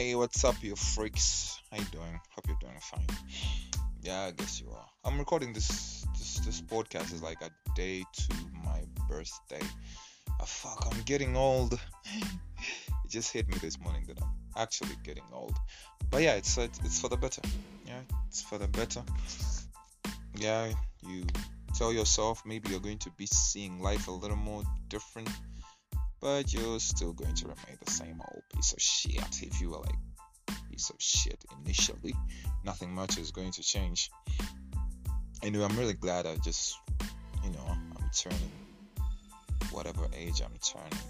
Hey, what's up, you freaks? How you doing? Hope you're doing fine. Yeah, I guess you are. I'm recording this this this podcast is like a day to my birthday. Ah, fuck, I'm getting old. it just hit me this morning that I'm actually getting old. But yeah, it's, it's for the better. Yeah, it's for the better. Yeah, you tell yourself maybe you're going to be seeing life a little more different but you're still going to remain the same old piece of shit if you were like piece of shit initially. Nothing much is going to change. Anyway i'm really glad i just you know i'm turning whatever age i'm turning.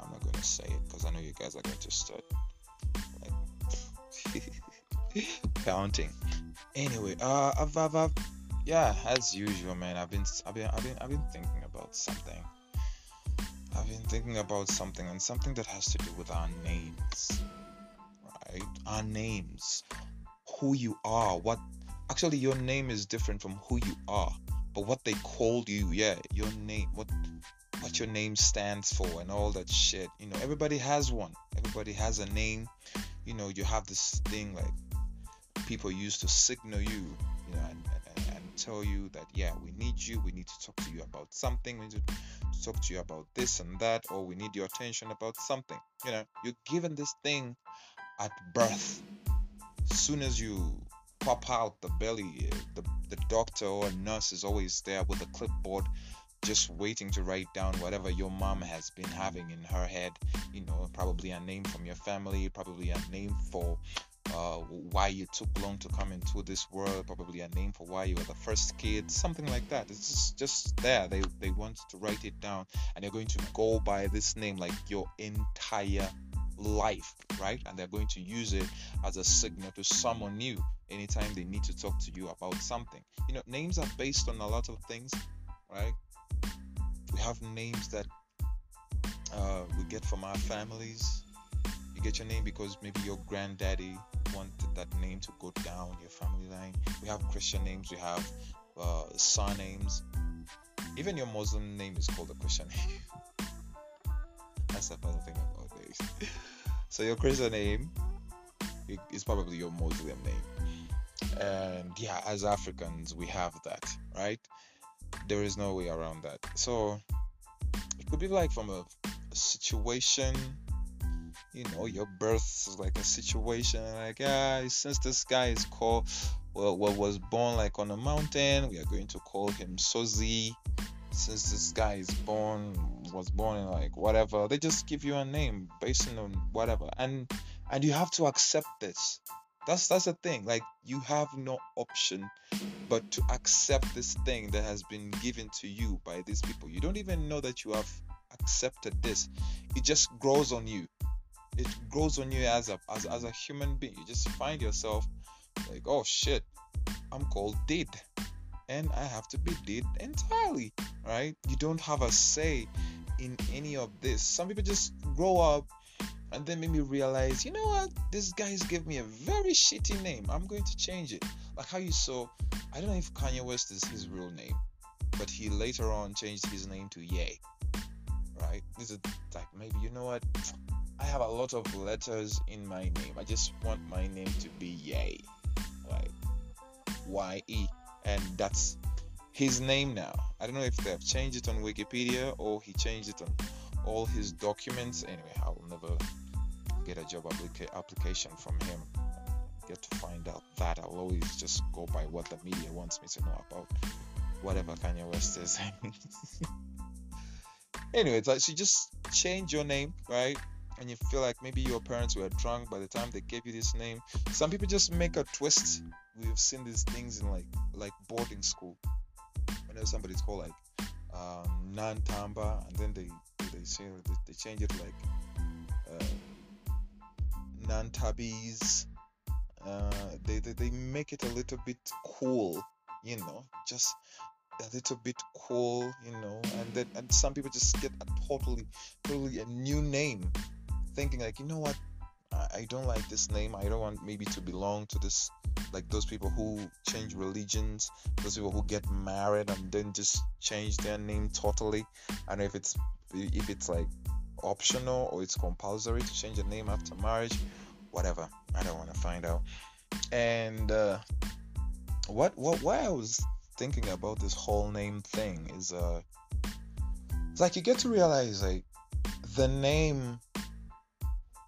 I'm not going to say it because i know you guys are going to start like counting. Anyway uh I've, I've, I've, yeah as usual man i've been i've been i've been i've been thinking about something I've been thinking about something and something that has to do with our names. Right? Our names. Who you are. What actually your name is different from who you are. But what they called you, yeah, your name, what what your name stands for and all that shit. You know, everybody has one. Everybody has a name. You know, you have this thing like people used to signal you, you know, and, tell you that yeah, we need you, we need to talk to you about something, we need to talk to you about this and that, or we need your attention about something. You know, you're given this thing at birth. As soon as you pop out the belly, the, the doctor or nurse is always there with a clipboard just waiting to write down whatever your mom has been having in her head. You know, probably a name from your family, probably a name for uh, why you took long to come into this world, probably a name for why you were the first kid, something like that. It's just, just there. They, they want to write it down and they're going to go by this name like your entire life, right? And they're going to use it as a signal to someone new anytime they need to talk to you about something. You know, names are based on a lot of things, right? We have names that uh, we get from our families. You get your name because maybe your granddaddy wanted that name to go down your family line. We have Christian names, we have uh, surnames. Even your Muslim name is called a Christian name. That's the funny thing about this. So your Christian name is probably your Muslim name. And yeah, as Africans, we have that, right? There is no way around that. So it could be like from a situation you know your birth is like a situation like ah since this guy is called well, well was born like on a mountain we are going to call him sozi. Since this guy is born was born in like whatever they just give you a name based on whatever. And and you have to accept this. That's that's the thing like you have no option but to accept this thing that has been given to you by these people. You don't even know that you have accepted this. It just grows on you it grows on you as a as, as a human being. You just find yourself like, oh shit, I'm called did. And I have to be did entirely. Right? You don't have a say in any of this. Some people just grow up and then maybe realize, you know what, this guy's gave me a very shitty name. I'm going to change it. Like how you saw, I don't know if Kanye West is his real name, but he later on changed his name to Ye. Right? This is like maybe you know what, I have a lot of letters in my name. I just want my name to be Ye, like Y E, and that's his name now. I don't know if they've changed it on Wikipedia or he changed it on all his documents. Anyway, I will never get a job applica- application from him. Get to find out that I'll always just go by what the media wants me to know about whatever Kanye West is. anyway, it's like so just change your name, right? And you feel like maybe your parents were drunk by the time they gave you this name. Some people just make a twist. We've seen these things in like like boarding school. Whenever somebody's called like um, Nantamba, and then they they say they, they change it like uh, Nantabis. Uh, they, they they make it a little bit cool, you know, just a little bit cool, you know, and then and some people just get a totally, totally a new name thinking like, you know what, I don't like this name. I don't want maybe to belong to this like those people who change religions, those people who get married and then just change their name totally. I know if it's if it's like optional or it's compulsory to change the name after marriage whatever. I don't want to find out. And uh, what what why I was thinking about this whole name thing is uh, it's like you get to realize like the name,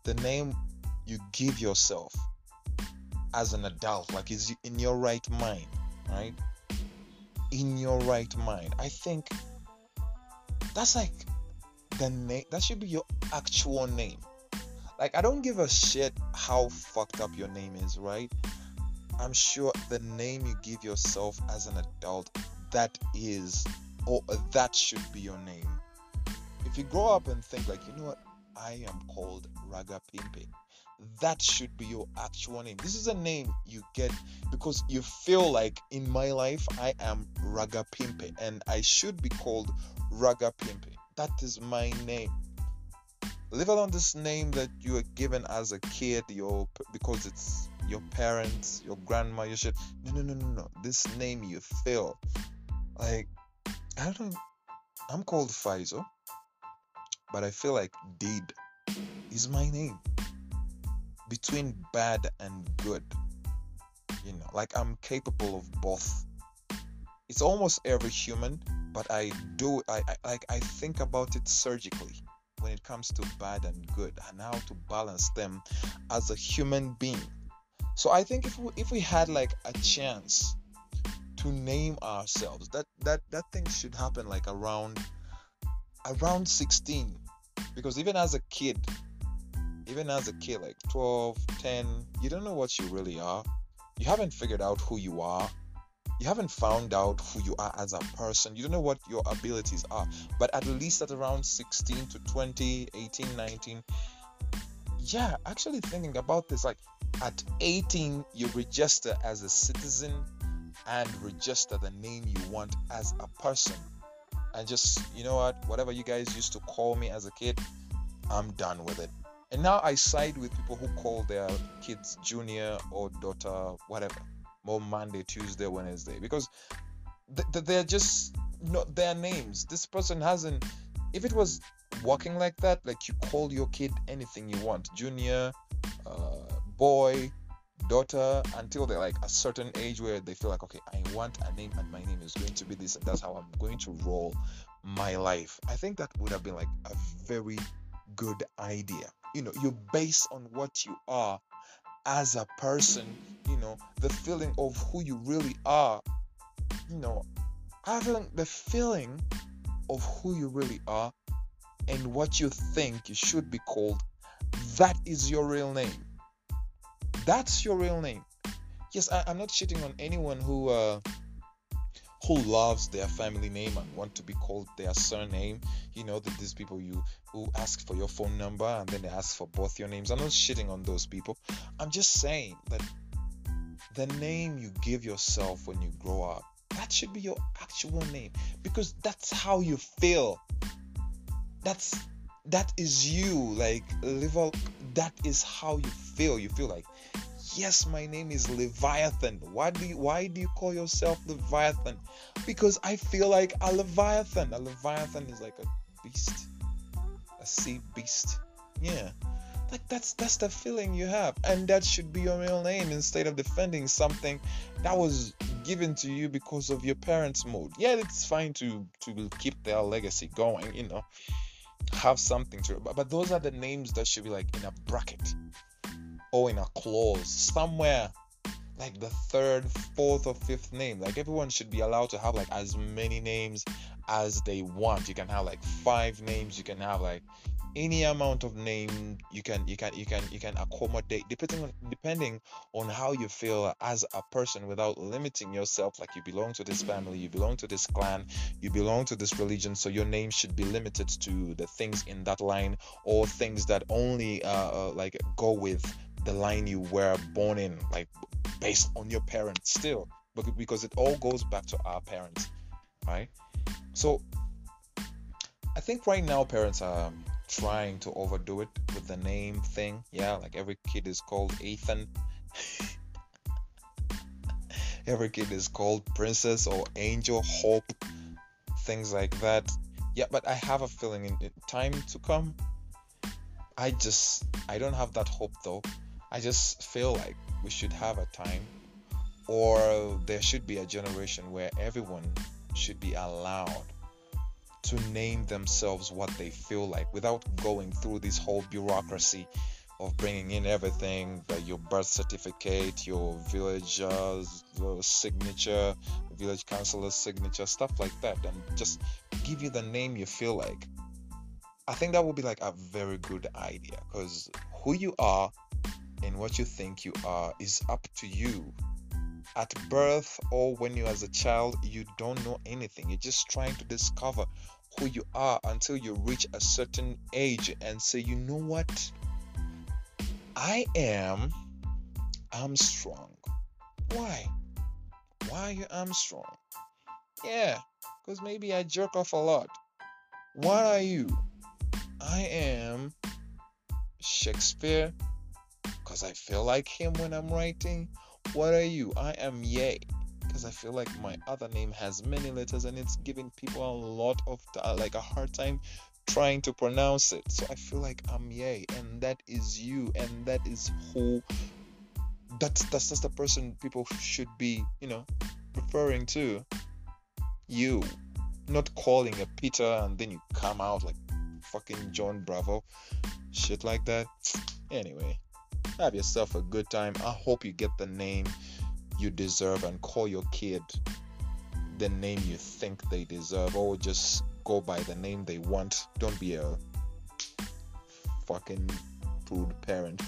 the name you give yourself as an adult, like is in your right mind, right? In your right mind. I think that's like the name. That should be your actual name. Like I don't give a shit how fucked up your name is, right? I'm sure the name you give yourself as an adult, that is, or that should be your name. If you grow up and think like, you know what, I am called Raga Pimpe, that should be your actual name. This is a name you get because you feel like in my life I am Raga Pimpe and I should be called Raga Pimpe. That is my name. Leave alone this name that you were given as a kid, your because it's your parents, your grandma, your shit. No, no, no, no, no. This name you feel like I don't. I'm called Faizo, but I feel like Deed is my name. Between bad and good, you know, like I'm capable of both. It's almost every human, but I do. I, I like. I think about it surgically when it comes to bad and good and how to balance them as a human being. So I think if we, if we had like a chance to name ourselves, that that that thing should happen like around around 16 because even as a kid even as a kid like 12 10 you don't know what you really are. You haven't figured out who you are. You haven't found out who you are as a person. You don't know what your abilities are. But at least at around 16 to 20 18 19 yeah actually thinking about this like at 18 you register as a citizen and register the name you want as a person and just you know what whatever you guys used to call me as a kid i'm done with it and now i side with people who call their kids junior or daughter whatever more Monday, Tuesday, Wednesday because th- they're just not their names. This person hasn't. If it was working like that, like you call your kid anything you want, junior, uh, boy, daughter, until they're like a certain age where they feel like, okay, I want a name and my name is going to be this, and that's how I'm going to roll my life. I think that would have been like a very good idea. You know, you base on what you are as a person, you know, the feeling of who you really are, you know, having the feeling of who you really are and what you think you should be called, that is your real name. That's your real name. Yes, I, am not shitting on anyone who uh, who loves their family name and want to be called their surname. You know that these people you who ask for your phone number and then they ask for both your names. I'm not shitting on those people. I'm just saying that the name you give yourself when you grow up, that should be your actual name because that's how you feel. That's that is you. Like live that is how you feel. You feel like yes, my name is Leviathan. Why do you, why do you call yourself Leviathan? Because I feel like a Leviathan. A Leviathan is like a beast, a sea beast. Yeah, like that's that's the feeling you have, and that should be your real name instead of defending something that was given to you because of your parents' mood. Yeah, it's fine to to keep their legacy going, you know, have something to. But, but those are the names that should be like in a bracket or in a clause somewhere like the third, fourth, or fifth name. Like everyone should be allowed to have like as many names as they want. You can have like five names. You can have like any amount of name you can you can you can you can accommodate depending on depending on how you feel as a person without limiting yourself like you belong to this family you belong to this clan you belong to this religion so your name should be limited to the things in that line or things that only uh, uh like go with the line you were born in, like based on your parents still, because it all goes back to our parents, right? So I think right now parents are trying to overdo it with the name thing. Yeah, like every kid is called Ethan. every kid is called Princess or Angel, Hope, things like that. Yeah, but I have a feeling in time to come. I just I don't have that hope though I just feel like we should have a time or there should be a generation where everyone should be allowed to name themselves what they feel like without going through this whole bureaucracy of bringing in everything that your birth certificate, your village uh, signature, village councilor's signature, stuff like that, and just give you the name you feel like. I think that would be like a very good idea because who you are and what you think you are is up to you. At birth or when you're as a child, you don't know anything. You're just trying to discover who you are until you reach a certain age and say, you know what? I am Armstrong. Why? Why are you Armstrong? Yeah, because maybe I jerk off a lot. What are you? I am Shakespeare because I feel like him when I'm writing. What are you? I am Ye because I feel like my other name has many letters and it's giving people a lot of uh, like a hard time trying to pronounce it. So I feel like I'm Ye, and that is you, and that is who. That's that's just the person people should be, you know, referring to. You, not calling a Peter and then you come out like fucking John Bravo, shit like that. Anyway, have yourself a good time. I hope you get the name you deserve and call your kid the name you think they deserve, or just go by the name they want. Don't be a fucking rude parent.